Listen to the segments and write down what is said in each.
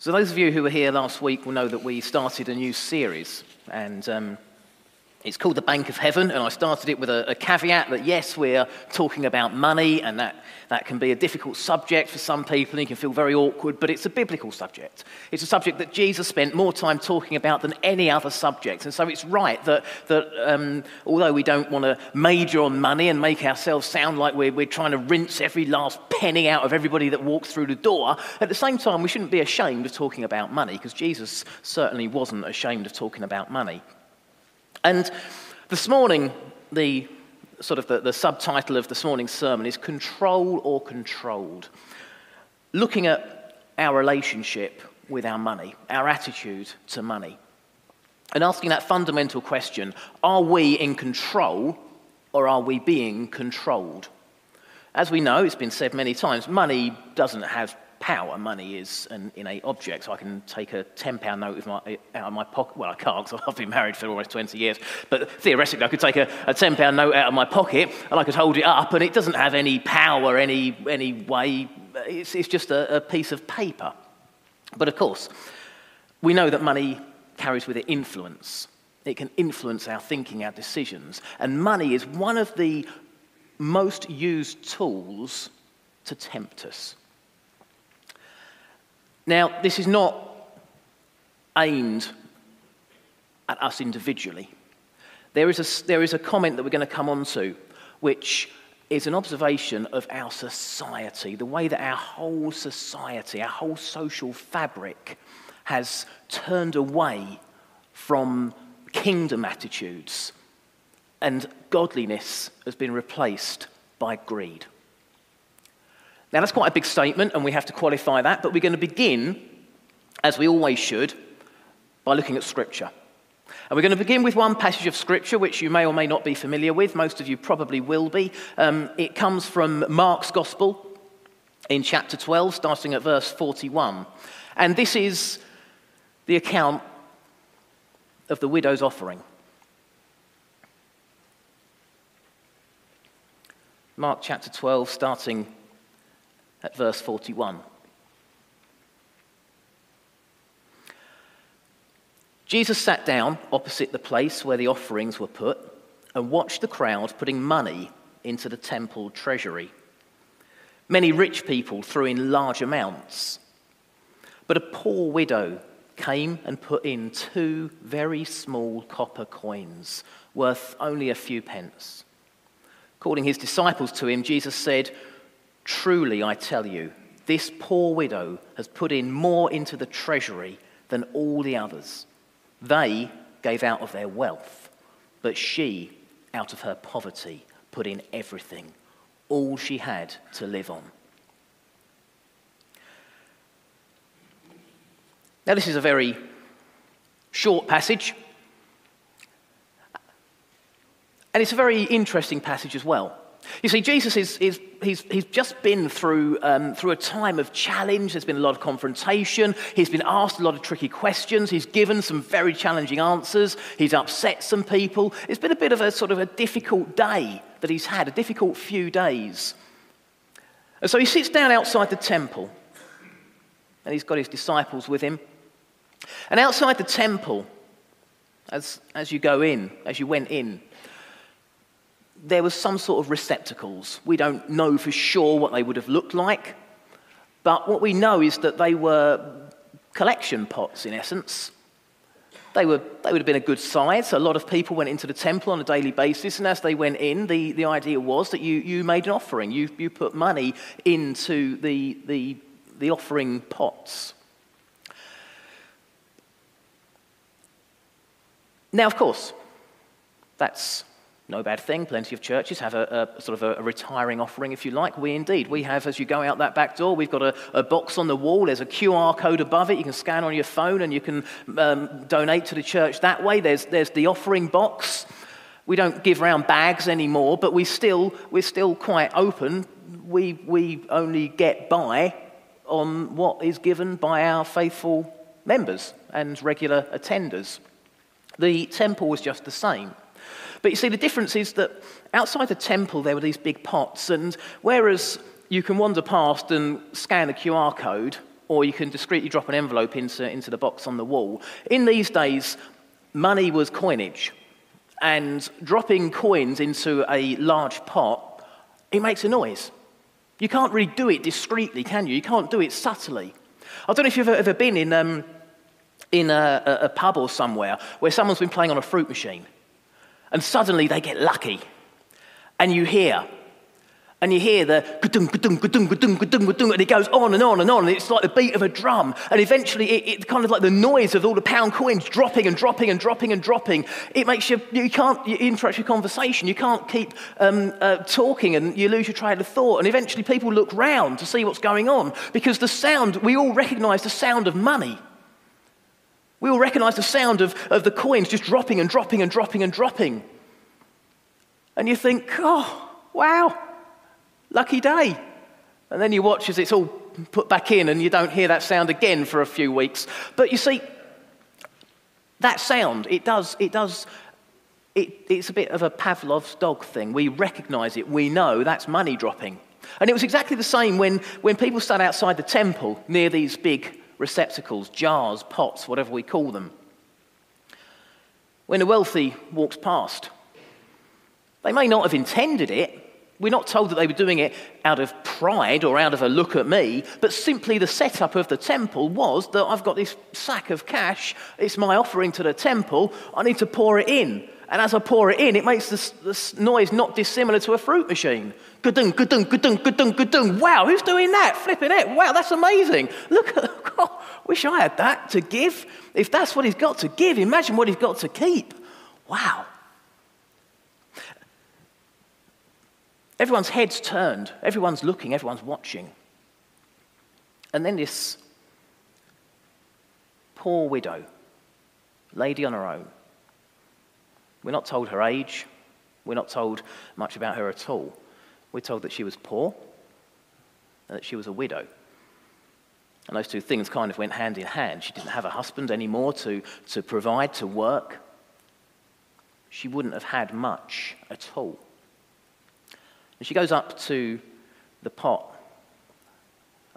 So, those of you who were here last week will know that we started a new series, and um, it's called The Bank of Heaven. And I started it with a, a, caveat that yes, we're talking about money, and that, that can be a difficult subject for some people, and you can feel very awkward, but it's a biblical subject. It's a subject that Jesus spent more time talking about than any other subject. And so it's right that, that um, although we don't want to major on money and make ourselves sound like we're, we're trying to rinse every last penny out of everybody that walks through the door, at the same time, we shouldn't be ashamed of talking about money, because Jesus certainly wasn't ashamed of talking about money. And this morning, the sort of the, the subtitle of this morning's sermon is Control or Controlled. Looking at our relationship with our money, our attitude to money, and asking that fundamental question are we in control or are we being controlled? As we know, it's been said many times, money doesn't have power. Money is an innate object. So I can take a £10 note my, out of my pocket. Well, I can't because I've been married for almost 20 years. But theoretically, I could take a, a £10 note out of my pocket and I could hold it up, and it doesn't have any power any, any way. It's, it's just a, a piece of paper. But of course, we know that money carries with it influence. It can influence our thinking, our decisions. And money is one of the most used tools to tempt us. Now, this is not aimed at us individually. There is a, there is a comment that we're going to come on to, which is an observation of our society, the way that our whole society, our whole social fabric has turned away from kingdom attitudes and godliness has been replaced by greed. Now, that's quite a big statement, and we have to qualify that, but we're going to begin, as we always should, by looking at Scripture. And we're going to begin with one passage of Scripture which you may or may not be familiar with. Most of you probably will be. Um, it comes from Mark's Gospel in chapter 12, starting at verse 41. And this is the account of the widow's offering. Mark chapter 12, starting at verse 41. Jesus sat down opposite the place where the offerings were put and watched the crowd putting money into the temple treasury. Many rich people threw in large amounts, but a poor widow came and put in two very small copper coins worth only a few pence. Calling his disciples to him, Jesus said, Truly, I tell you, this poor widow has put in more into the treasury than all the others. They gave out of their wealth, but she, out of her poverty, put in everything, all she had to live on. Now, this is a very short passage, and it's a very interesting passage as well. You see, Jesus is, is he's, he's just been through, um, through a time of challenge. There's been a lot of confrontation. He's been asked a lot of tricky questions. He's given some very challenging answers. He's upset some people. It's been a bit of a sort of a difficult day that he's had, a difficult few days. And so he sits down outside the temple, and he's got his disciples with him. And outside the temple, as, as you go in, as you went in, there was some sort of receptacles. We don't know for sure what they would have looked like, but what we know is that they were collection pots in essence. They, were, they would have been a good size. A lot of people went into the temple on a daily basis, and as they went in, the, the idea was that you, you made an offering. You, you put money into the, the, the offering pots. Now, of course, that's no bad thing. Plenty of churches have a, a sort of a, a, retiring offering, if you like. We indeed. We have, as you go out that back door, we've got a, a, box on the wall. There's a QR code above it. You can scan on your phone and you can um, donate to the church that way. There's, there's the offering box. We don't give around bags anymore, but we still, we're still quite open. We, we only get by on what is given by our faithful members and regular attenders. The temple was just the same. But you see, the difference is that outside the temple, there were these big pots, and whereas you can wander past and scan a QR code or you can discreetly drop an envelope into, into the box on the wall. In these days, money was coinage, and dropping coins into a large pot, it makes a noise. You can't really do it discreetly, can you? You can't do it subtly. I don't know if you've ever been in, um, in a, a, a pub or somewhere where someone's been playing on a fruit machine, and suddenly they get lucky, and you hear and you hear the ga-dung, ga-dung, ga-dung, ga-dung, ga-dung, ga-dung, and it goes on and on and on, and it's like the beat of a drum. And eventually, it, it's kind of like the noise of all the pound coins dropping and dropping and dropping and dropping. It makes you, you can't you interrupt your conversation. You can't keep um, uh, talking, and you lose your train of thought. And eventually, people look round to see what's going on because the sound, we all recognize the sound of money. We all recognize the sound of, of the coins just dropping and dropping and dropping and dropping. And you think, oh, wow Lucky day. And then you watch as it's all put back in and you don't hear that sound again for a few weeks. But you see, that sound, it does, it does, it, it's a bit of a Pavlov's dog thing. We recognize it, we know that's money dropping. And it was exactly the same when, when people stood outside the temple near these big receptacles, jars, pots, whatever we call them. When the wealthy walks past, they may not have intended it, we're not told that they were doing it out of pride or out of a look at me, but simply the setup of the temple was that I've got this sack of cash, it's my offering to the temple, I need to pour it in. And as I pour it in, it makes this, this noise not dissimilar to a fruit machine. Gadung, gadung, gadung, gadung, gadung. Wow, who's doing that? Flipping it. Wow, that's amazing. Look at, oh, wish I had that to give. If that's what he's got to give, imagine what he's got to keep. Wow. Everyone's head's turned, everyone's looking, everyone's watching. And then this poor widow, lady on her own. We're not told her age, we're not told much about her at all. We're told that she was poor and that she was a widow. And those two things kind of went hand in hand. She didn't have a husband anymore to, to provide, to work. She wouldn't have had much at all. And she goes up to the pot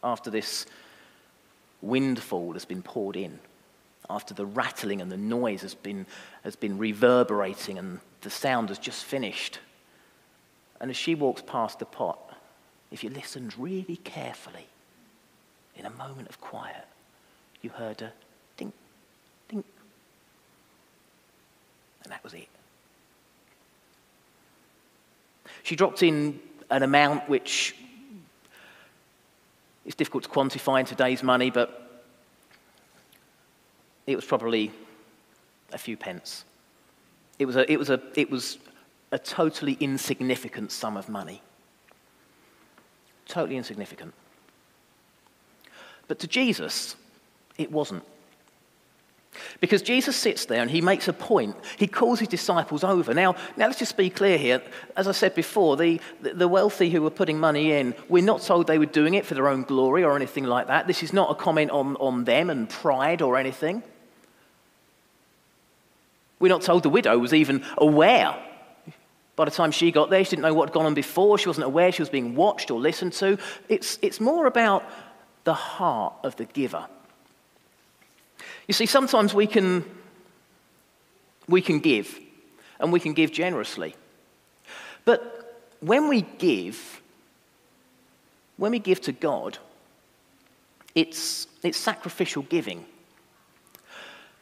after this windfall has been poured in, after the rattling and the noise has been, has been reverberating and the sound has just finished. And as she walks past the pot, if you listened really carefully, in a moment of quiet, you heard a ding, ding. And that was it. She dropped in an amount which is difficult to quantify in today's money, but it was probably a few pence. It was a, it was a, it was a totally insignificant sum of money. Totally insignificant. But to Jesus, it wasn't. Because Jesus sits there and he makes a point. He calls his disciples over. Now, now let's just be clear here. As I said before, the, the wealthy who were putting money in, we're not told they were doing it for their own glory or anything like that. This is not a comment on, on them and pride or anything. We're not told the widow was even aware. By the time she got there, she didn't know what had gone on before. She wasn't aware she was being watched or listened to. It's, it's more about the heart of the giver. You see, sometimes we can, we can give, and we can give generously. But when we give, when we give to God, it's, it's sacrificial giving.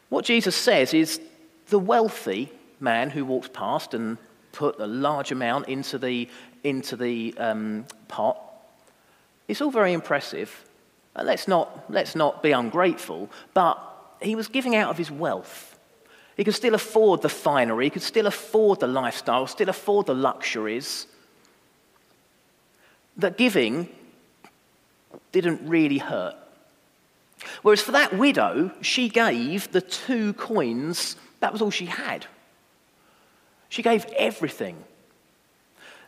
What Jesus says is the wealthy man who walks past and put a large amount into the, into the um, pot, it's all very impressive. let's, not, let's not be ungrateful, but he was giving out of his wealth. He could still afford the finery, he could still afford the lifestyle, still afford the luxuries. That giving didn't really hurt. Whereas for that widow, she gave the two coins, that was all she had. She gave everything.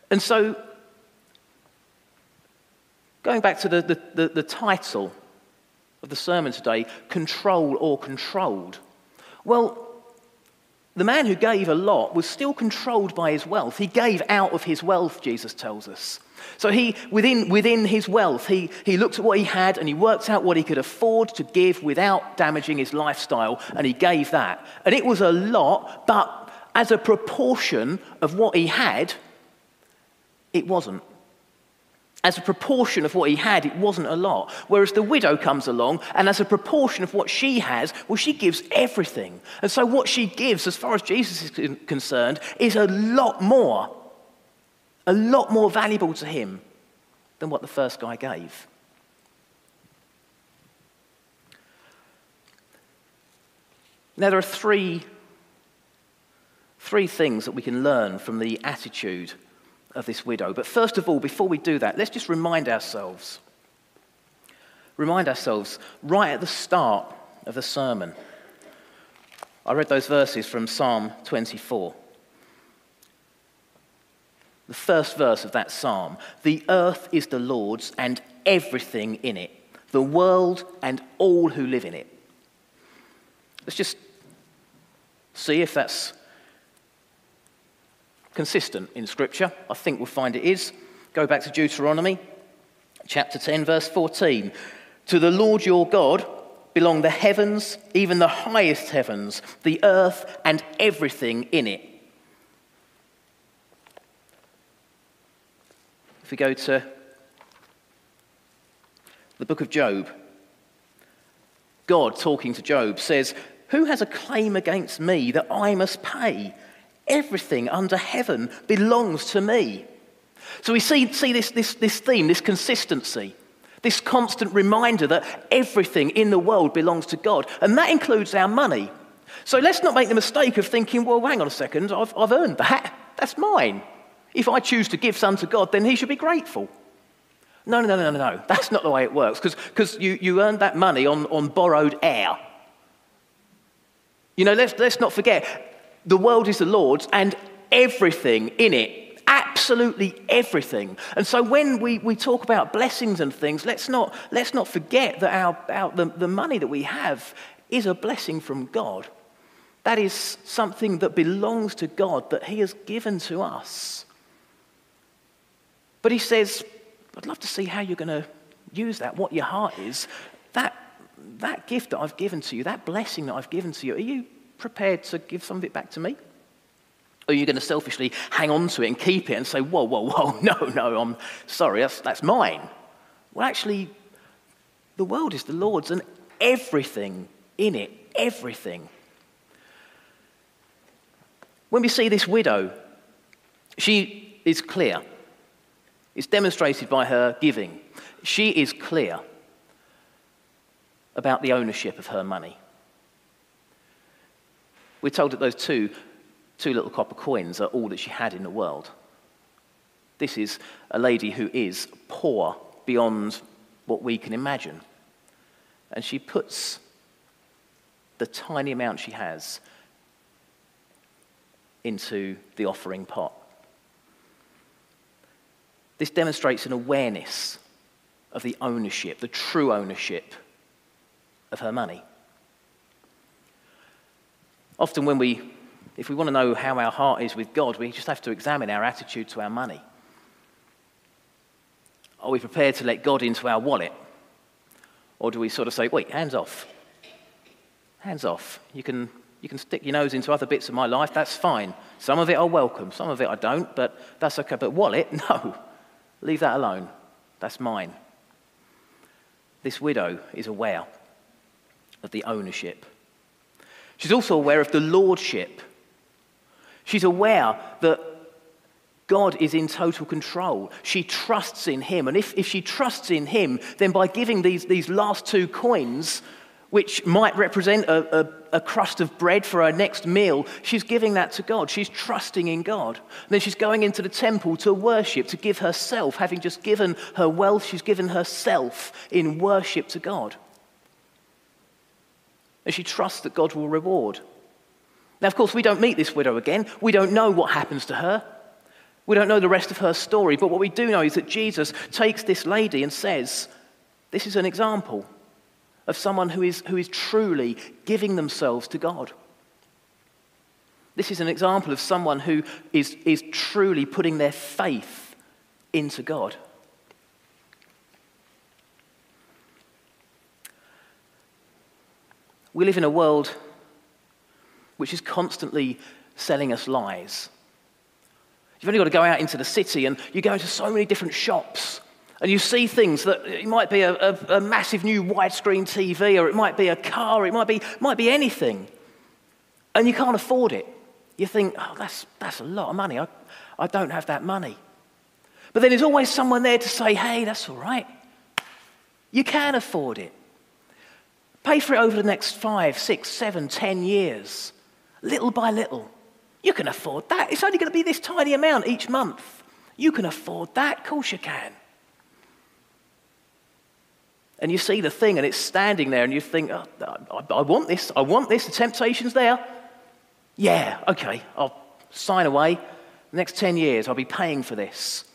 And so, going back to the, the, the, the title of the sermon today control or controlled? Well, The man who gave a lot was still controlled by his wealth. He gave out of his wealth, Jesus tells us. So he, within, within his wealth, he, he looked at what he had and he worked out what he could afford to give without damaging his lifestyle, and he gave that. And it was a lot, but as a proportion of what he had, it wasn't. As a proportion of what he had, it wasn't a lot. Whereas the widow comes along, and as a proportion of what she has, well, she gives everything. And so what she gives, as far as Jesus is concerned, is a lot more, a lot more valuable to him than what the first guy gave. Now, there are three, three things that we can learn from the attitude of this widow. But first of all, before we do that, let's just remind ourselves. Remind ourselves right at the start of the sermon. I read those verses from Psalm 24. The first verse of that psalm The earth is the Lord's and everything in it, the world and all who live in it. Let's just see if that's consistent in Scripture. I think we'll find it is. Go back to Deuteronomy chapter 10, verse 14. To the Lord your God belong the heavens, even the highest heavens, the earth, and everything in it. If we go to the book of Job, God talking to Job says, Who has a claim against me that I must pay? Everything under heaven belongs to me. So we see, see this, this, this theme, this consistency, this constant reminder that everything in the world belongs to God. And that includes our money. So let's not make the mistake of thinking, well, hang on a second, I've, I've earned that. That's mine. If I choose to give some to God, then he should be grateful. No, no, no, no, no. That's not the way it works because you, you earned that money on, on borrowed air. You know, let's, let's not forget the world is the Lord's and everything in it, absolutely everything. And so when we, we talk about blessings and things, let's not, let's not forget that our, our, the, the money that we have is a blessing from God. That is something that belongs to God that He has given to us. But He says, I'd love to see how you're going to use that, what your heart is. That, that gift that I've given to you, that blessing that I've given to you, are you prepared to give some of it back to me? Or are you going to selfishly hang on to it and keep it and say, whoa, whoa, whoa, no, no, I'm sorry, that's, that's mine? Well, actually, the world is the Lord's and everything in it, everything. When we see this widow, she is clear. It's demonstrated by her giving. She is clear about the ownership of her money. We're told that those two, two little copper coins are all that she had in the world. This is a lady who is poor beyond what we can imagine. And she puts the tiny amount she has into the offering pot. This demonstrates an awareness of the ownership, the true ownership of her money. Often, when we, if we want to know how our heart is with God, we just have to examine our attitude to our money. Are we prepared to let God into our wallet? Or do we sort of say, wait, hands off? Hands off. You can, you can stick your nose into other bits of my life, that's fine. Some of it I welcome, some of it I don't, but that's okay. But wallet, no. Leave that alone. That's mine. This widow is aware of the ownership She's also aware of the lordship. She's aware that God is in total control. She trusts in Him. And if, if she trusts in Him, then by giving these, these last two coins, which might represent a, a, a, crust of bread for her next meal, she's giving that to God. She's trusting in God. And then she's going into the temple to worship, to give herself. Having just given her wealth, she's given herself in worship to God and she trusts that God will reward. Now, of course, we don't meet this widow again. We don't know what happens to her. We don't know the rest of her story. But what we do know is that Jesus takes this lady and says, This is an example of someone who is, who is truly giving themselves to God. This is an example of someone who is, is truly putting their faith into God. We live in a world which is constantly selling us lies. You've only got to go out into the city and you go into so many different shops and you see things that it might be a, a, a massive new widescreen TV or it might be a car, it might be, might be anything. And you can't afford it. You think, oh, that's, that's a lot of money. I, I don't have that money. But then there's always someone there to say, hey, that's all right. You can afford it. Pay for it over the next five, six, seven, ten years, little by little. You can afford that. It's only going to be this tiny amount each month. You can afford that. Of course you can. And you see the thing and it's standing there and you think, oh, I, I want this. I want this. The temptation's there. Yeah, okay, I'll sign away. The next 10 years, I'll be paying for this.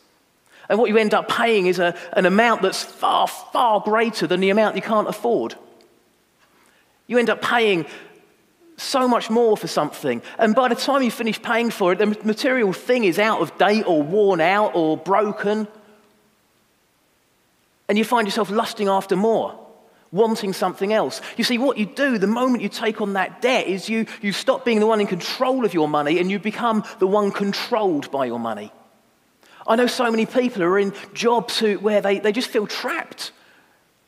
And what you end up paying is a, an amount that's far, far greater than the amount you can't afford. You end up paying so much more for something. And by the time you finish paying for it, the material thing is out of date or worn out or broken. And you find yourself lusting after more, wanting something else. You see, what you do the moment you take on that debt is you, you stop being the one in control of your money and you become the one controlled by your money. I know so many people who are in jobs who, where they, they just feel trapped.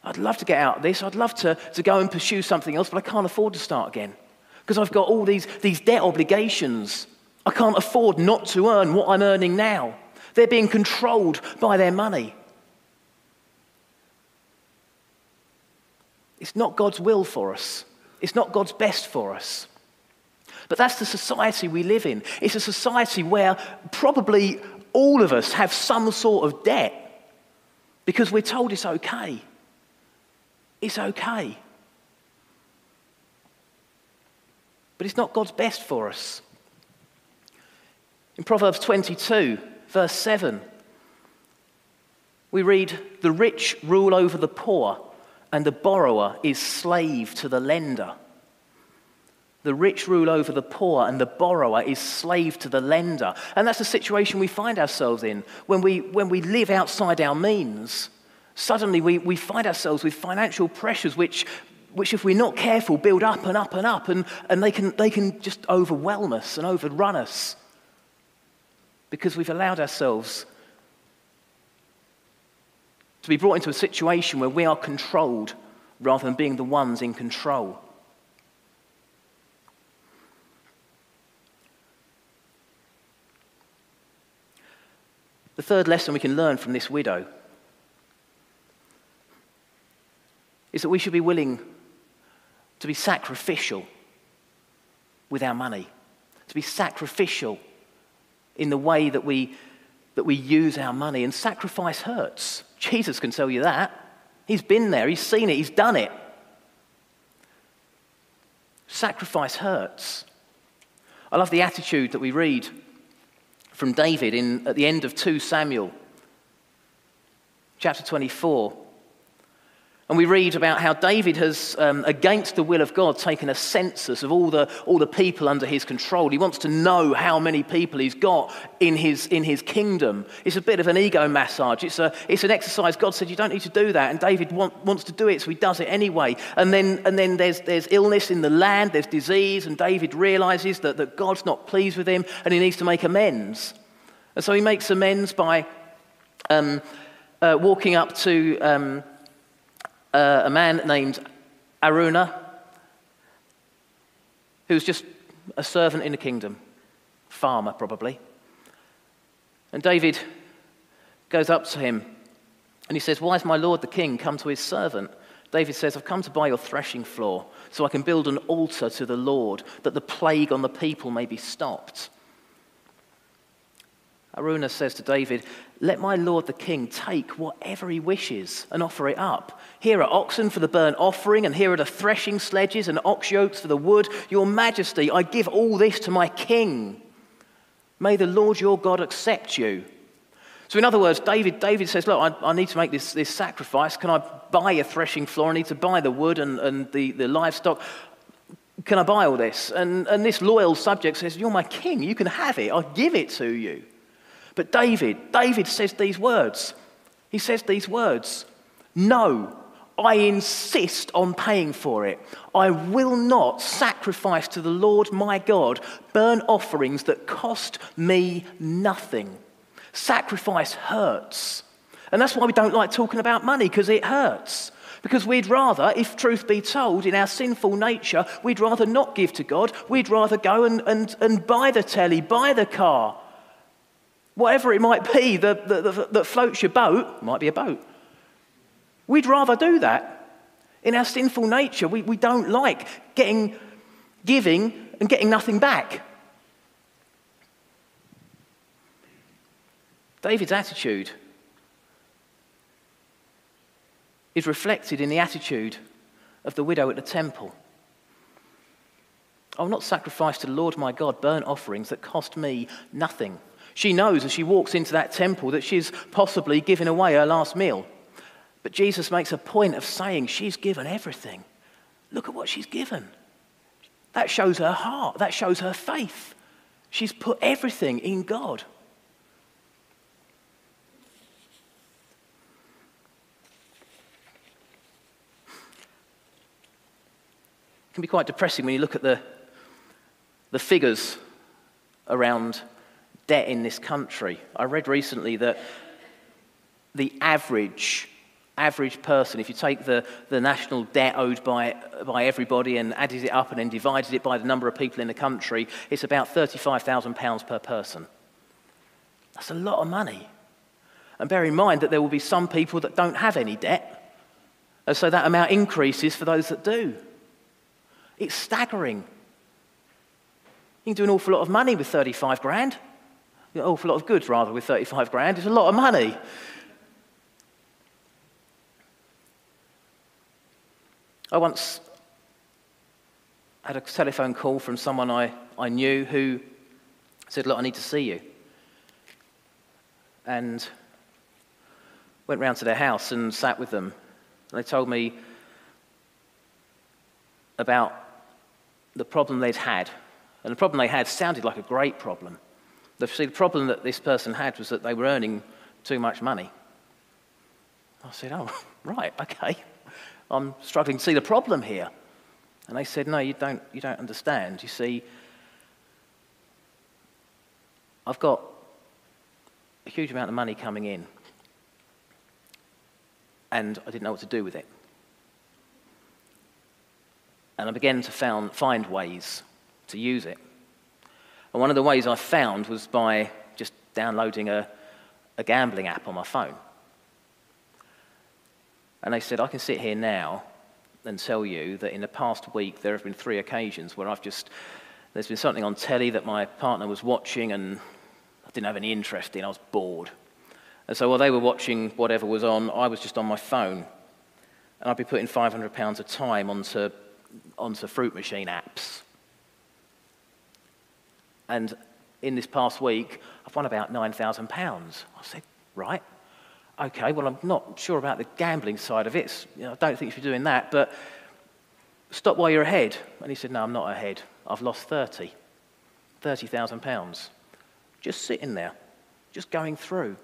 I'd love to get out of this. I'd love to, to go and pursue something else, but I can't afford to start again because I've got all these, these debt obligations. I can't afford not to earn what I'm earning now. They're being controlled by their money. It's not God's will for us, it's not God's best for us. But that's the society we live in. It's a society where probably all of us have some sort of debt because we're told it's okay. It's okay. But it's not God's best for us. In Proverbs 22, verse 7, we read, The rich rule over the poor, and the borrower is slave to the lender. The rich rule over the poor, and the borrower is slave to the lender. And that's the situation we find ourselves in when we, when we live outside our means. Suddenly, we, we find ourselves with financial pressures which, which, if we're not careful, build up and up and up, and, and they, can, they can just overwhelm us and overrun us because we've allowed ourselves to be brought into a situation where we are controlled rather than being the ones in control. The third lesson we can learn from this widow is that we should be willing to be sacrificial with our money, to be sacrificial in the way that we, that we use our money. And sacrifice hurts. Jesus can tell you that. He's been there, he's seen it, he's done it. Sacrifice hurts. I love the attitude that we read from David in, at the end of 2 Samuel, chapter 24. And we read about how David has, um, against the will of God, taken a census of all the, all the people under his control. He wants to know how many people he's got in his, in his kingdom. It's a bit of an ego massage. It's, a, it's an exercise. God said, You don't need to do that. And David want, wants to do it, so he does it anyway. And then, and then there's, there's illness in the land, there's disease, and David realizes that, that God's not pleased with him and he needs to make amends. And so he makes amends by um, uh, walking up to. Um, uh, a man named Araunah, who was just a servant in the kingdom, farmer probably. And David goes up to him and he says, Why has my lord the king come to his servant? David says, I've come to buy your threshing floor so I can build an altar to the Lord that the plague on the people may be stopped. Araunah says to David, Let my lord the king take whatever he wishes and offer it up. Here are oxen for the burnt offering, and here are the threshing sledges and ox yokes for the wood. Your majesty, I give all this to my king. May the Lord your God accept you. So, in other words, David, David says, Look, I, I need to make this, this sacrifice. Can I buy a threshing floor? I need to buy the wood and, and the, the livestock. Can I buy all this? And, and this loyal subject says, You're my king. You can have it. I'll give it to you. But David, David says these words. He says these words No, I insist on paying for it. I will not sacrifice to the Lord my God burnt offerings that cost me nothing. Sacrifice hurts. And that's why we don't like talking about money, because it hurts. Because we'd rather, if truth be told, in our sinful nature, we'd rather not give to God. We'd rather go and, and, and buy the telly, buy the car, whatever it might be that, that, that floats your boat, might be a boat. We'd rather do that. In our sinful nature, we, we don't like getting, giving and getting nothing back. David's attitude is reflected in the attitude of the widow at the temple. I will not sacrifice to the Lord my God burnt offerings that cost me nothing. She knows as she walks into that temple that she's possibly giving away her last meal. But Jesus makes a point of saying she's given everything. Look at what she's given. That shows her heart, that shows her faith. She's put everything in God. It can be quite depressing when you look at the, the figures around debt in this country. I read recently that the average average person, if you take the, the national debt owed by, by everybody and added it up and then divided it by the number of people in the country, it's about £35,000 per person. That's a lot of money. And bear in mind that there will be some people that don't have any debt, and so that amount increases for those that do. It's staggering. You can do an awful lot of money with 35 grand. An awful lot of goods, rather, with 35 grand. It's a lot of money. I once had a telephone call from someone I, I knew who said, Look, I need to see you. And went round to their house and sat with them. And they told me about the problem they'd had. And the problem they had sounded like a great problem. The, see, the problem that this person had was that they were earning too much money. I said, Oh, right, okay. I'm struggling to see the problem here. And they said, No, you don't, you don't understand. You see, I've got a huge amount of money coming in, and I didn't know what to do with it. And I began to found, find ways to use it. And one of the ways I found was by just downloading a, a gambling app on my phone. And they said, I can sit here now and tell you that in the past week there have been three occasions where I've just, there's been something on telly that my partner was watching and I didn't have any interest in, I was bored. And so while they were watching whatever was on, I was just on my phone. And I'd be putting £500 a time onto onto fruit machine apps. And in this past week, I've won about £9,000. I said, right, okay, well, I'm not sure about the gambling side of it. You know, I don't think you should be doing that, but stop while you're ahead. And he said, no, I'm not ahead. I've lost 30, £30,000. Just sitting there, just going through.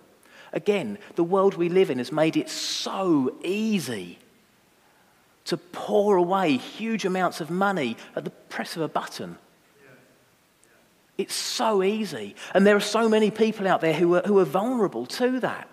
Again, the world we live in has made it so easy to pour away huge amounts of money at the press of a button. It's so easy. And there are so many people out there who are, who are vulnerable to that.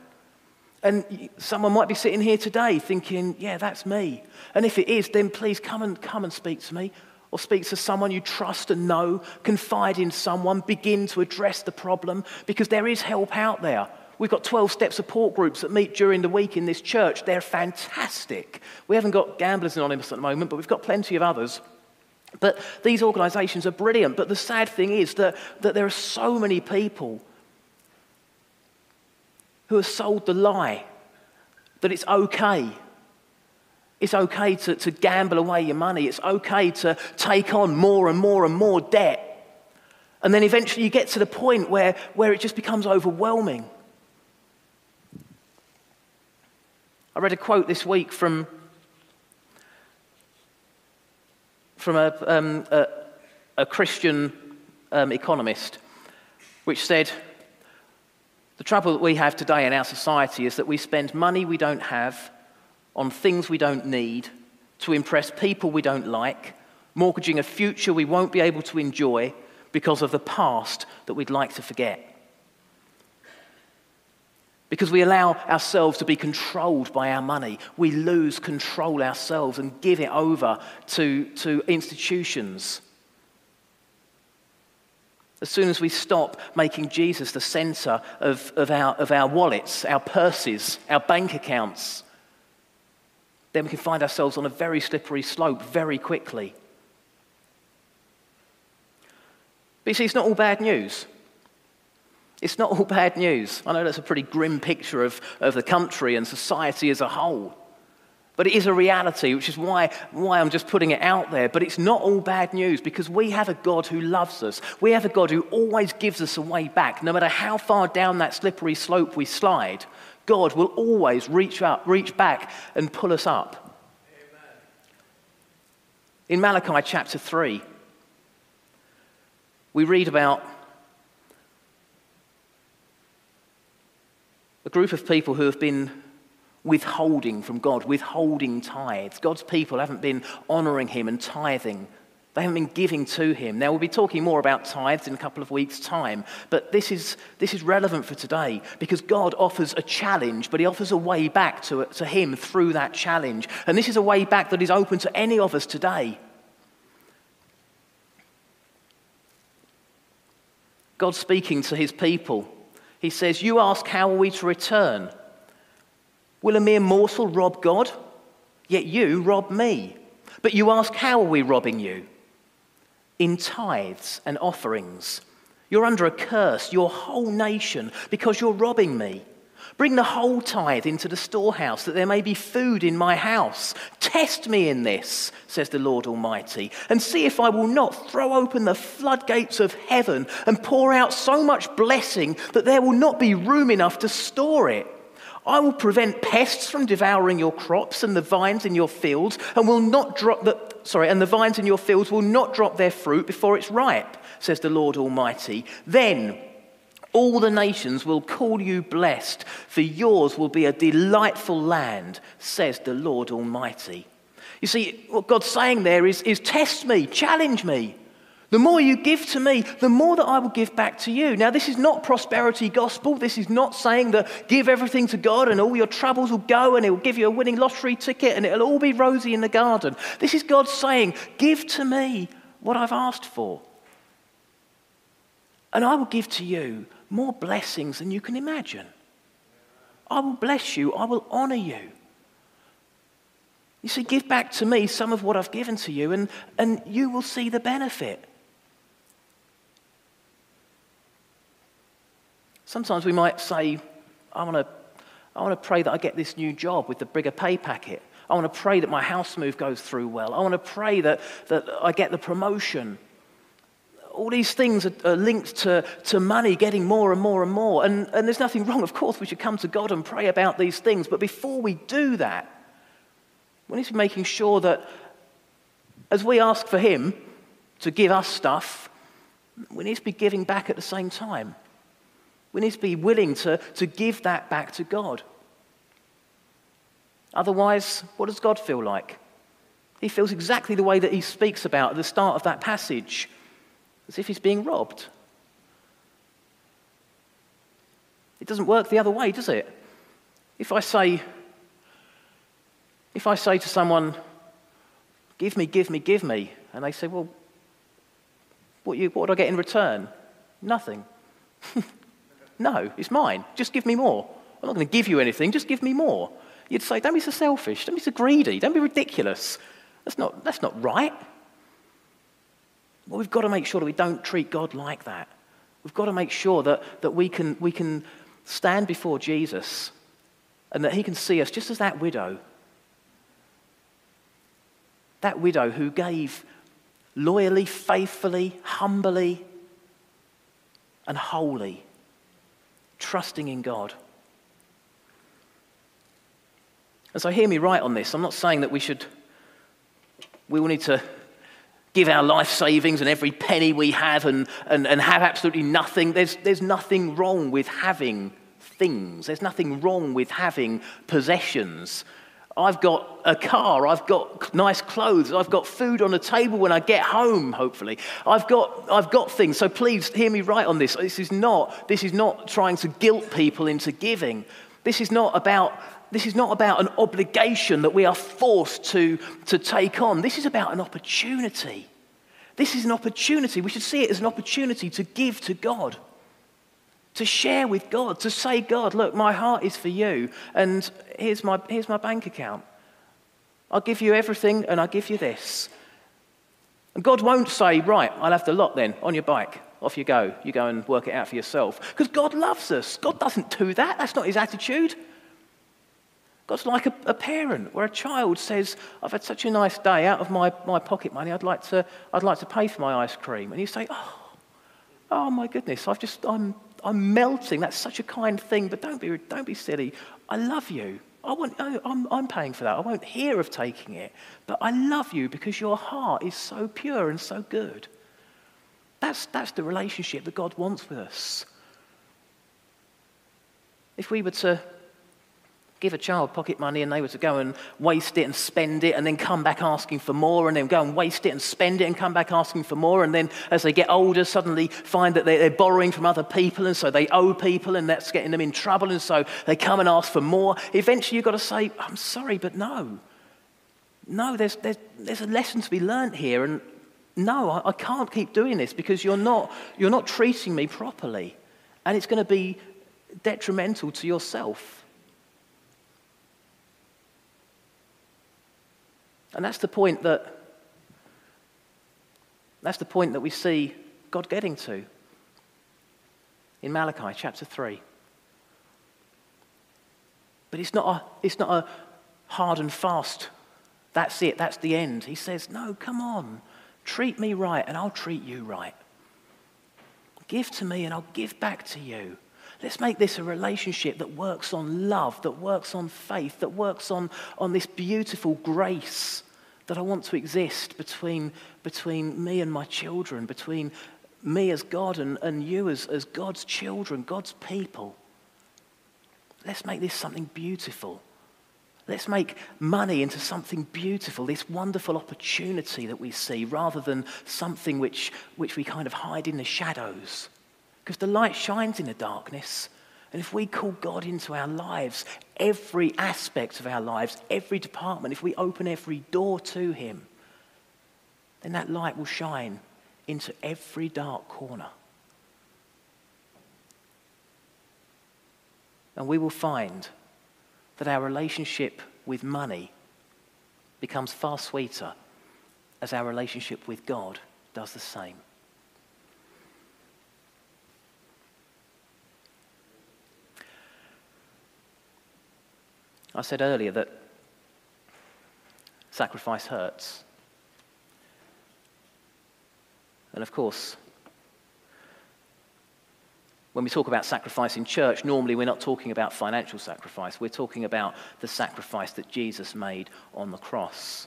And someone might be sitting here today thinking, yeah, that's me. And if it is, then please come and, come and speak to me or speak to someone you trust and know, confide in someone, begin to address the problem because there is help out there. We've got 12 step support groups that meet during the week in this church. They're fantastic. We haven't got Gamblers Anonymous at the moment, but we've got plenty of others. But these organizations are brilliant. But the sad thing is that, that there are so many people who have sold the lie that it's okay. It's okay to, to gamble away your money. It's okay to take on more and more and more debt. And then eventually you get to the point where, where it just becomes overwhelming. I read a quote this week from, from a, um, a, a Christian um, economist, which said, The trouble that we have today in our society is that we spend money we don't have on things we don't need to impress people we don't like, mortgaging a future we won't be able to enjoy because of the past that we'd like to forget. Because we allow ourselves to be controlled by our money, we lose control ourselves and give it over to, to institutions. As soon as we stop making Jesus the center of, of, our, of our wallets, our purses, our bank accounts, then we can find ourselves on a very slippery slope very quickly. But you see, it's not all bad news. It's not all bad news. I know that's a pretty grim picture of, of the country and society as a whole. But it is a reality, which is why, why I'm just putting it out there. But it's not all bad news because we have a God who loves us. We have a God who always gives us a way back. No matter how far down that slippery slope we slide, God will always reach up, reach back and pull us up. Amen. In Malachi chapter 3, we read about a group of people who have been withholding from God, withholding tithes. God's people haven't been honoring Him and tithing. They haven't been giving to Him. Now, we'll be talking more about tithes in a couple of weeks' time, but this is, this is relevant for today because God offers a challenge, but He offers a way back to, to Him through that challenge. And this is a way back that is open to any of us today. God speaking to His people he says, You ask, How are we to return? Will a mere mortal rob God? Yet you rob me. But you ask, How are we robbing you? In tithes and offerings. You're under a curse, your whole nation, because you're robbing me. Bring the whole tithe into the storehouse, that there may be food in my house. Test me in this, says the Lord Almighty, and see if I will not throw open the floodgates of heaven and pour out so much blessing that there will not be room enough to store it. I will prevent pests from devouring your crops and the vines in your fields, and will not drop the sorry, and the vines in your fields will not drop their fruit before it's ripe, says the Lord Almighty. Then all the nations will call you blessed, for yours will be a delightful land, says the Lord Almighty. You see, what God's saying there is, is test me, challenge me. The more you give to me, the more that I will give back to you. Now, this is not prosperity gospel. This is not saying that give everything to God and all your troubles will go and He will give you a winning lottery ticket and it'll all be rosy in the garden. This is God saying, give to me what I've asked for. And I will give to you more blessings than you can imagine. I will bless you, I will honor you. You see, give back to me some of what I've given to you, and, and you will see the benefit. Sometimes we might say, I want to I want to pray that I get this new job with the bigger pay packet. I want to pray that my house move goes through well. I want to pray that, that I get the promotion all these things are, are, linked to, to money getting more and more and more. And, and there's nothing wrong. Of course, we should come to God and pray about these things. But before we do that, we need to be making sure that as we ask for Him to give us stuff, we need to be giving back at the same time. We need to be willing to, to give that back to God. Otherwise, what does God feel like? He feels exactly the way that he speaks about at the start of that passage as if he's being robbed. It doesn't work the other way, does it? If I say, if I say to someone, give me, give me, give me, and they say, well, what, you, what would I get in return? Nothing. no, it's mine. Just give me more. I'm not going to give you anything, just give me more. You'd say, don't be so selfish, don't be so greedy, don't be ridiculous. That's not, that's not right. Well, we've got to make sure that we don't treat God like that. We've got to make sure that, that we, can, we can stand before Jesus and that he can see us just as that widow. That widow who gave loyally, faithfully, humbly, and wholly, trusting in God. And so, hear me right on this. I'm not saying that we should, we will need to give our life savings and every penny we have and, and, and have absolutely nothing. There's, there's nothing wrong with having things, there's nothing wrong with having possessions. I've got a car, I've got nice clothes, I've got food on the table when I get home, hopefully. I've got, I've got things, so please hear me right on this. This is, not, this is not trying to guilt people into giving. This is not about, this is not about an obligation that we are forced to, to take on. This is about an opportunity. This is an opportunity. We should see it as an opportunity to give to God to share with God, to say, God, look, my heart is for you, and here's my, here's my bank account. I'll give you everything, and I'll give you this. And God won't say, right, I'll have the lot then on your bike. Off you go. You go and work it out for yourself. Because God loves us. God doesn't do that. That's not his attitude. God's like a, a, parent where a child says, I've had such a nice day out of my, my pocket money, I'd like, to, I'd like to pay for my ice cream. And you say, Oh, oh my goodness, I've just, I'm I'm melting. That's such a kind thing, but don't be, don't be silly. I love you. I want, I'm, I'm paying for that. I won't hear of taking it. But I love you because your heart is so pure and so good. That's, that's the relationship that God wants with us. If we were to give a child pocket money and they were to go and waste it and spend it and then come back asking for more and then go and waste it and spend it and come back asking for more. And then as they get older suddenly find that they're borrowing from other people and so they owe people and that's getting them in trouble. And so they come and ask for more. Eventually you've got to say i'm sorry but no. No there's, there's, there's a lesson to be learnt here. And no I, I can't keep doing this because you're not, you're not treating me properly. And it's going to be detrimental to yourself And that's the point that that's the point that we see God getting to in Malachi chapter 3. But it's not a, it's not a hard and fast, that's it, that's the end. He says, No, come on, treat me right and I'll treat you right. Give to me and I'll give back to you. Let's make this a relationship that works on love, that works on faith, that works on, on this beautiful grace that I want to exist between, between me and my children, between me as God and, and you as, as God's children, God's people. Let's make this something beautiful. Let's make money into something beautiful, this wonderful opportunity that we see, rather than something which, which we kind of hide in the shadows. Because the light shines in the darkness. And if we call God into our lives, every aspect of our lives, every department, if we open every door to Him, then that light will shine into every dark corner. And we will find that our relationship with money becomes far sweeter as our relationship with God does the same. I said earlier that sacrifice hurts. And of course, when we talk about sacrifice in church, normally we're not talking about financial sacrifice. We're talking about the sacrifice that Jesus made on the cross.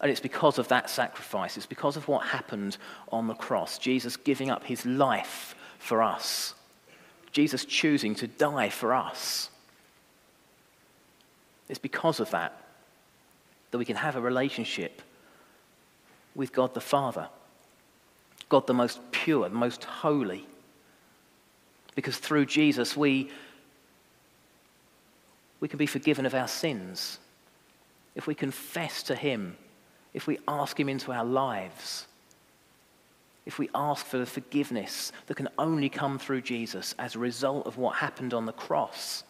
And it's because of that sacrifice, it's because of what happened on the cross, Jesus giving up his life for us Jesus choosing to die for us. It's because of that that we can have a relationship with God the Father, God the most pure, the most holy. Because through Jesus, we, we can be forgiven of our sins. If we confess to Him, if we ask Him into our lives, if we ask for the forgiveness that can only come through Jesus as a result of what happened on the cross,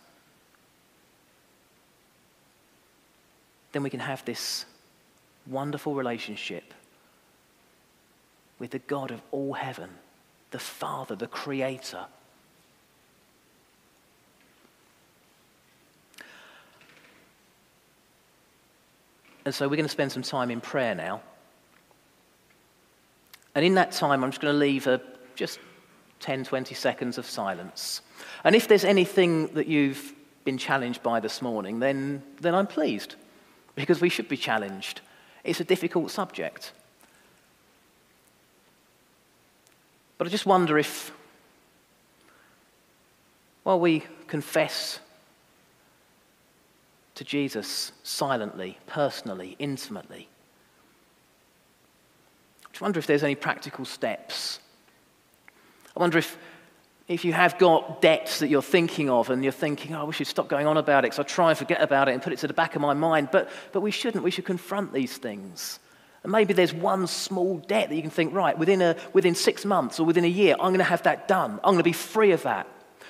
then we can have this wonderful relationship with the God of all heaven, the Father, the Creator. And so we're going to spend some time in prayer now. And in that time, I'm just going to leave a, just 10, 20 seconds of silence. And if there's anything that you've been challenged by this morning, then, then I'm pleased. because we should be challenged. It's a difficult subject. But I just wonder if, while we confess to Jesus silently, personally, intimately, I wonder if there's any practical steps. I wonder if if you have got debts that you're thinking of and you're thinking, oh, we should stop going on about it because I try and forget about it and put it to the back of my mind, but, but we shouldn't. We should confront these things. And maybe there's one small debt that you can think, right, within, a, within six months or within a year, I'm going to have that done. I'm going to be free of that.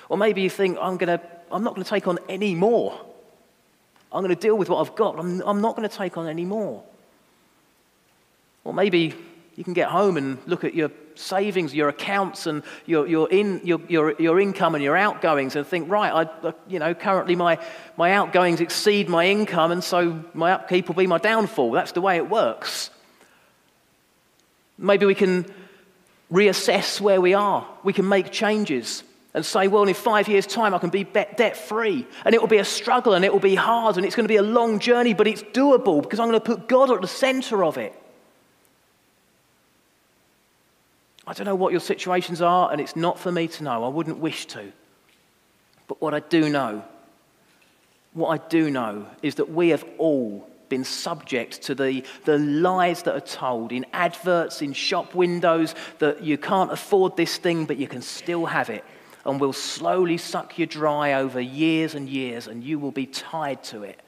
Or maybe you think, I'm, going to, I'm not going to take on any more. I'm going to deal with what I've got. I'm, I'm not going to take on any more. Or maybe you can get home and look at your savings, your accounts, and your, your, in, your, your, your income and your outgoings and think, right, I, you know, currently my, my outgoings exceed my income, and so my upkeep will be my downfall. That's the way it works. Maybe we can reassess where we are. We can make changes and say, well, in five years' time, I can be debt free. And it will be a struggle and it will be hard and it's going to be a long journey, but it's doable because I'm going to put God at the center of it. I don't know what your situations are, and it's not for me to know. I wouldn't wish to. But what I do know, what I do know is that we have all been subject to the, the lies that are told in adverts, in shop windows, that you can't afford this thing, but you can still have it. And will slowly suck you dry over years and years, and you will be tied to it.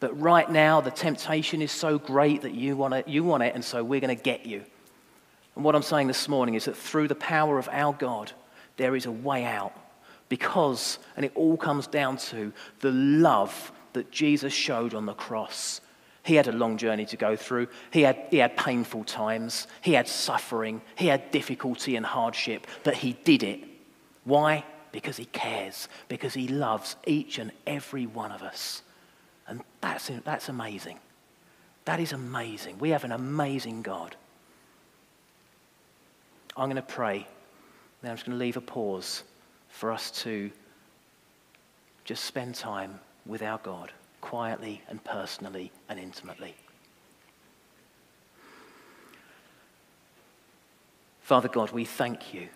But right now, the temptation is so great that you want it, you want it and so we're going to get you. And what I'm saying this morning is that through the power of our God, there is a way out. Because, and it all comes down to the love that Jesus showed on the cross. He had a long journey to go through. He had, he had painful times. He had suffering. He had difficulty and hardship, but he did it. Why? Because he cares, because he loves each and every one of us. And that's, that's amazing. That is amazing. We have an amazing God. I'm going to pray. Then I'm just going to leave a pause for us to just spend time with our God quietly and personally and intimately. Father God, we thank you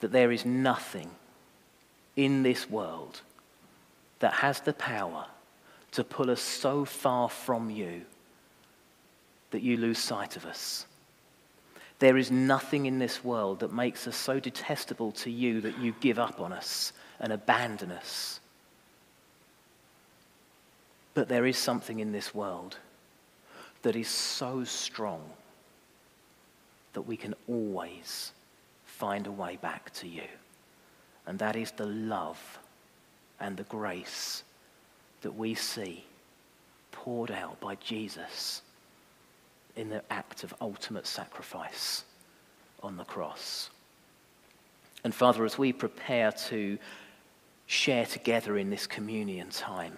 that there is nothing in this world that has the power to pull us so far from you that you lose sight of us. There is nothing in this world that makes us so detestable to you that you give up on us and abandon us. But there is something in this world that is so strong that we can always find a way back to you. And that is the love and the grace that we see poured out by Jesus in the act of ultimate sacrifice on the cross. And Father, as we prepare to share together in this communion time,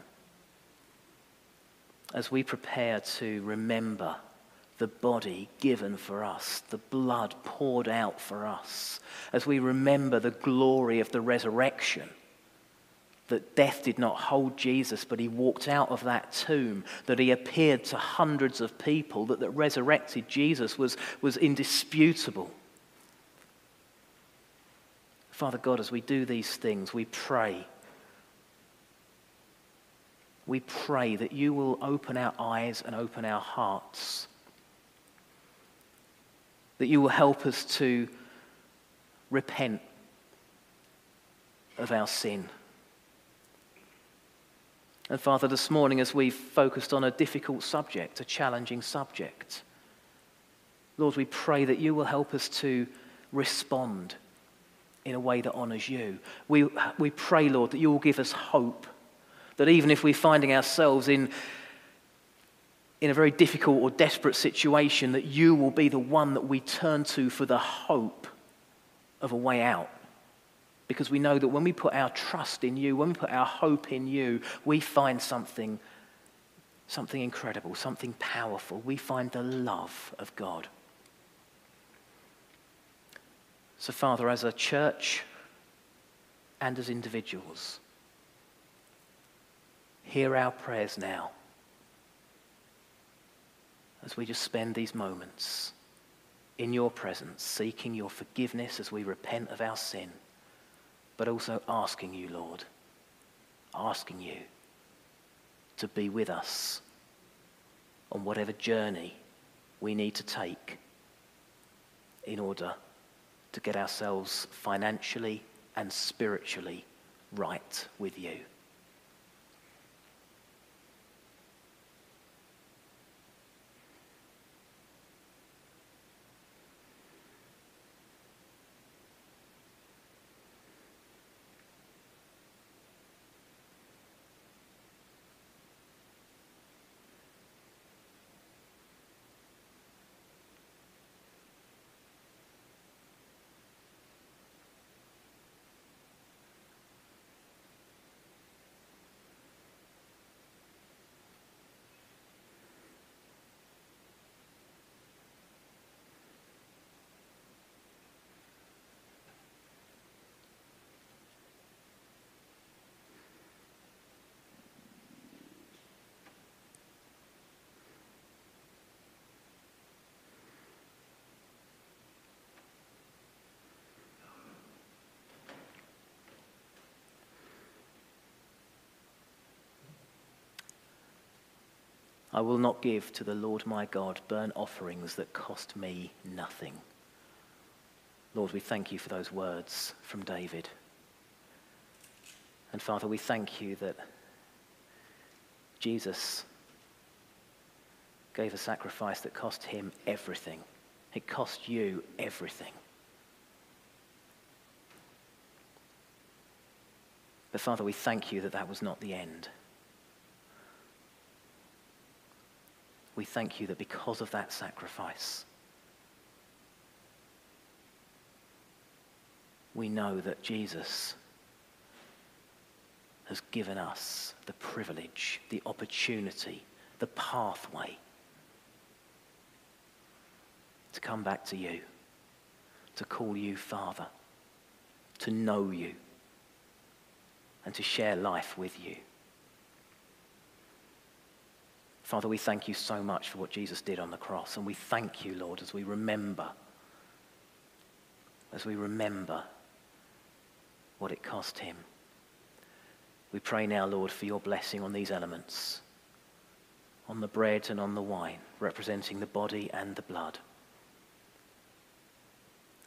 as we prepare to remember the body given for us, the blood poured out for us, as we remember the glory of the resurrection, that death did not hold Jesus, but he walked out of that tomb, that he appeared to hundreds of people, that the resurrected Jesus was, was indisputable. Father God, as we do these things, we pray. We pray that you will open our eyes and open our hearts. That you will help us to repent of our sin and Father, this morning, as we've focused on a difficult subject, a challenging subject, Lord, we pray that you will help us to respond in a way that honors you. We, we pray, Lord, that you will give us hope, that even if we're finding ourselves in, in a very difficult or desperate situation, that you will be the one that we turn to for the hope of a way out because we know that when we put our trust in you, when we put our hope in you, we find something, something incredible, something powerful. We find the love of God. So, Father, as a church and as individuals, hear our prayers now as we just spend these moments in your presence, seeking your forgiveness as we repent of our sin, but also asking you, Lord, asking you to be with us on whatever journey we need to take in order to get ourselves financially and spiritually right with you. I will not give to the Lord my God burnt offerings that cost me nothing. Lord, we thank you for those words from David. And Father, we thank you that Jesus gave a sacrifice that cost him everything. It cost you everything. But Father, we thank you that that was not the end. We thank you that because of that sacrifice, we know that Jesus has given us the privilege, the opportunity, the pathway to come back to you, to call you Father, to know you, and to share life with you. Father, we thank you so much for what Jesus did on the cross. And we thank you, Lord, as we remember, as we remember what it cost him. We pray now, Lord, for your blessing on these elements, on the bread and on the wine, representing the body and the blood.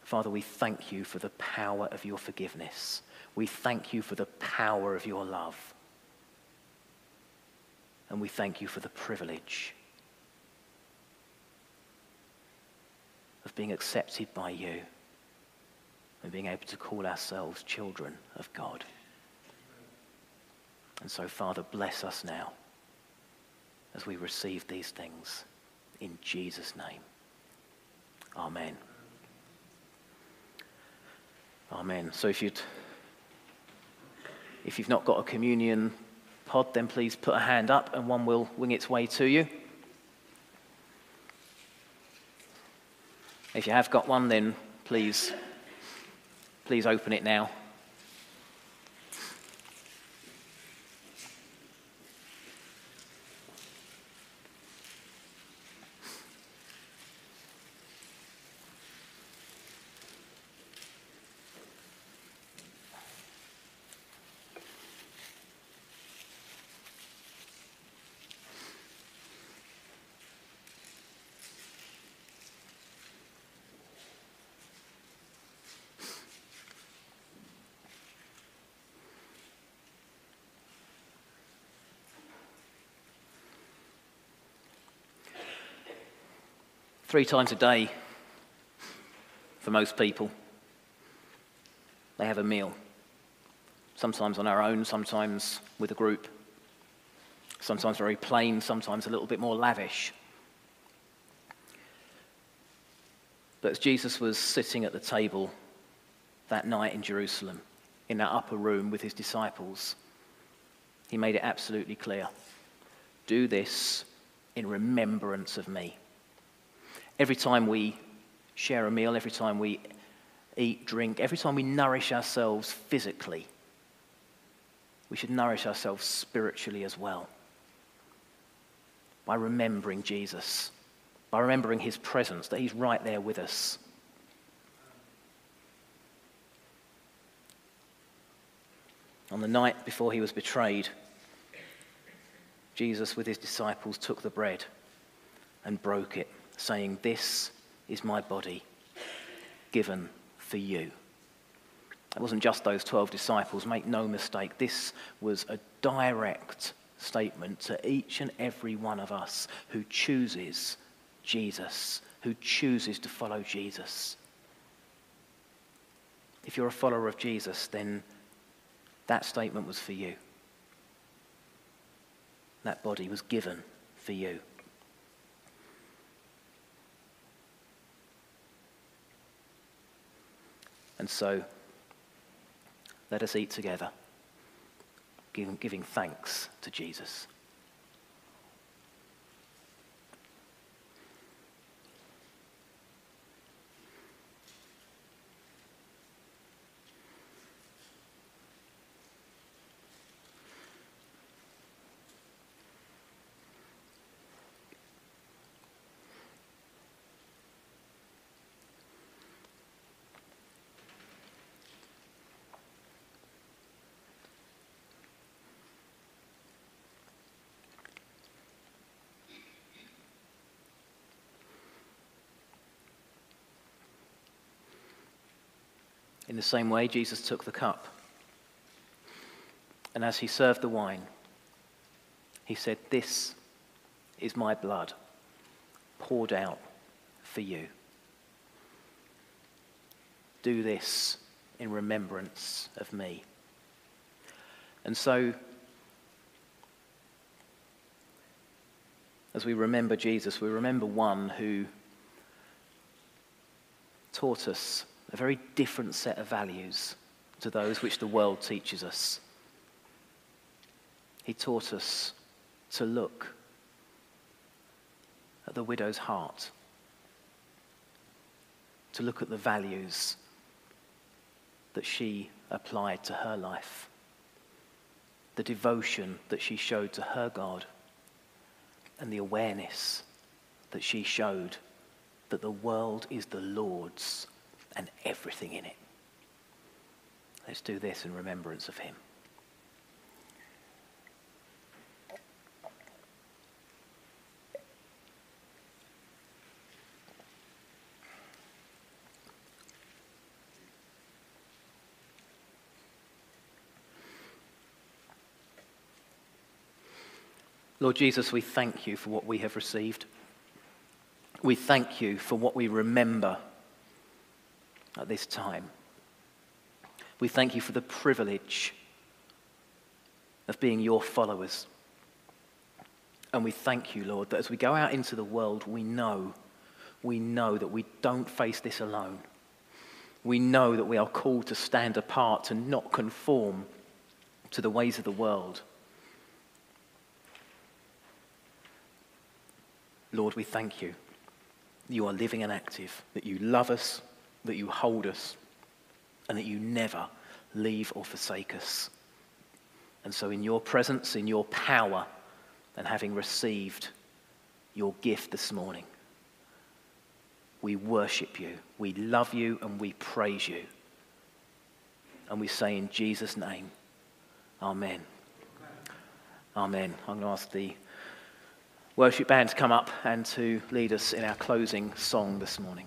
Father, we thank you for the power of your forgiveness. We thank you for the power of your love. And we thank you for the privilege of being accepted by you and being able to call ourselves children of God. And so, Father, bless us now as we receive these things in Jesus' name. Amen. Amen. So if you'd if you've not got a communion pod, then please put a hand up and one will wing its way to you. If you have got one, then please, please open it now. Three times a day for most people. They have a meal, sometimes on our own, sometimes with a group, sometimes very plain, sometimes a little bit more lavish. But as Jesus was sitting at the table that night in Jerusalem, in that upper room with his disciples, he made it absolutely clear do this in remembrance of me. Every time we share a meal, every time we eat, drink, every time we nourish ourselves physically, we should nourish ourselves spiritually as well by remembering Jesus, by remembering his presence, that he's right there with us. On the night before he was betrayed, Jesus, with his disciples, took the bread and broke it, saying, This is my body given for you. It wasn't just those 12 disciples, make no mistake. This was a direct statement to each and every one of us who chooses Jesus, who chooses to follow Jesus. If you're a follower of Jesus, then that statement was for you. That body was given for you. And so, let us eat together, giving, thanks to Jesus. In the same way, Jesus took the cup. And as he served the wine, he said, This is my blood poured out for you. Do this in remembrance of me. And so, as we remember Jesus, we remember one who taught us a very different set of values to those which the world teaches us. He taught us to look at the widow's heart, to look at the values that she applied to her life, the devotion that she showed to her God, and the awareness that she showed that the world is the Lord's and everything in it. Let's do this in remembrance of him. Lord Jesus, we thank you for what we have received. We thank you for what we remember at this time. We thank you for the privilege of being your followers. And we thank you, Lord, that as we go out into the world, we know, we know that we don't face this alone. We know that we are called to stand apart, to not conform to the ways of the world. Lord, we thank you. You are living and active, that you love us, that you hold us and that you never leave or forsake us. And so, in your presence, in your power, and having received your gift this morning, we worship you, we love you, and we praise you. And we say in Jesus' name, Amen. Amen. I'm going to ask the worship band to come up and to lead us in our closing song this morning.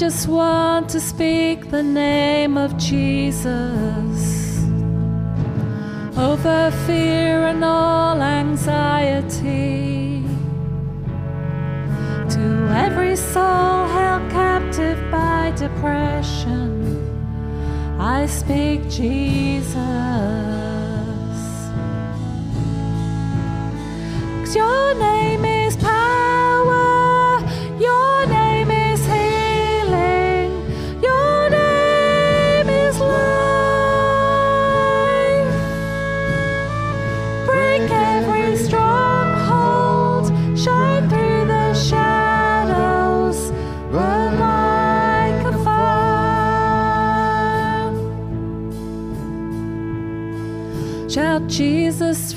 Just want to speak the name of Jesus over fear and all anxiety. To every soul held captive by depression, I speak Jesus. your name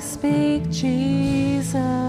Speak Jesus.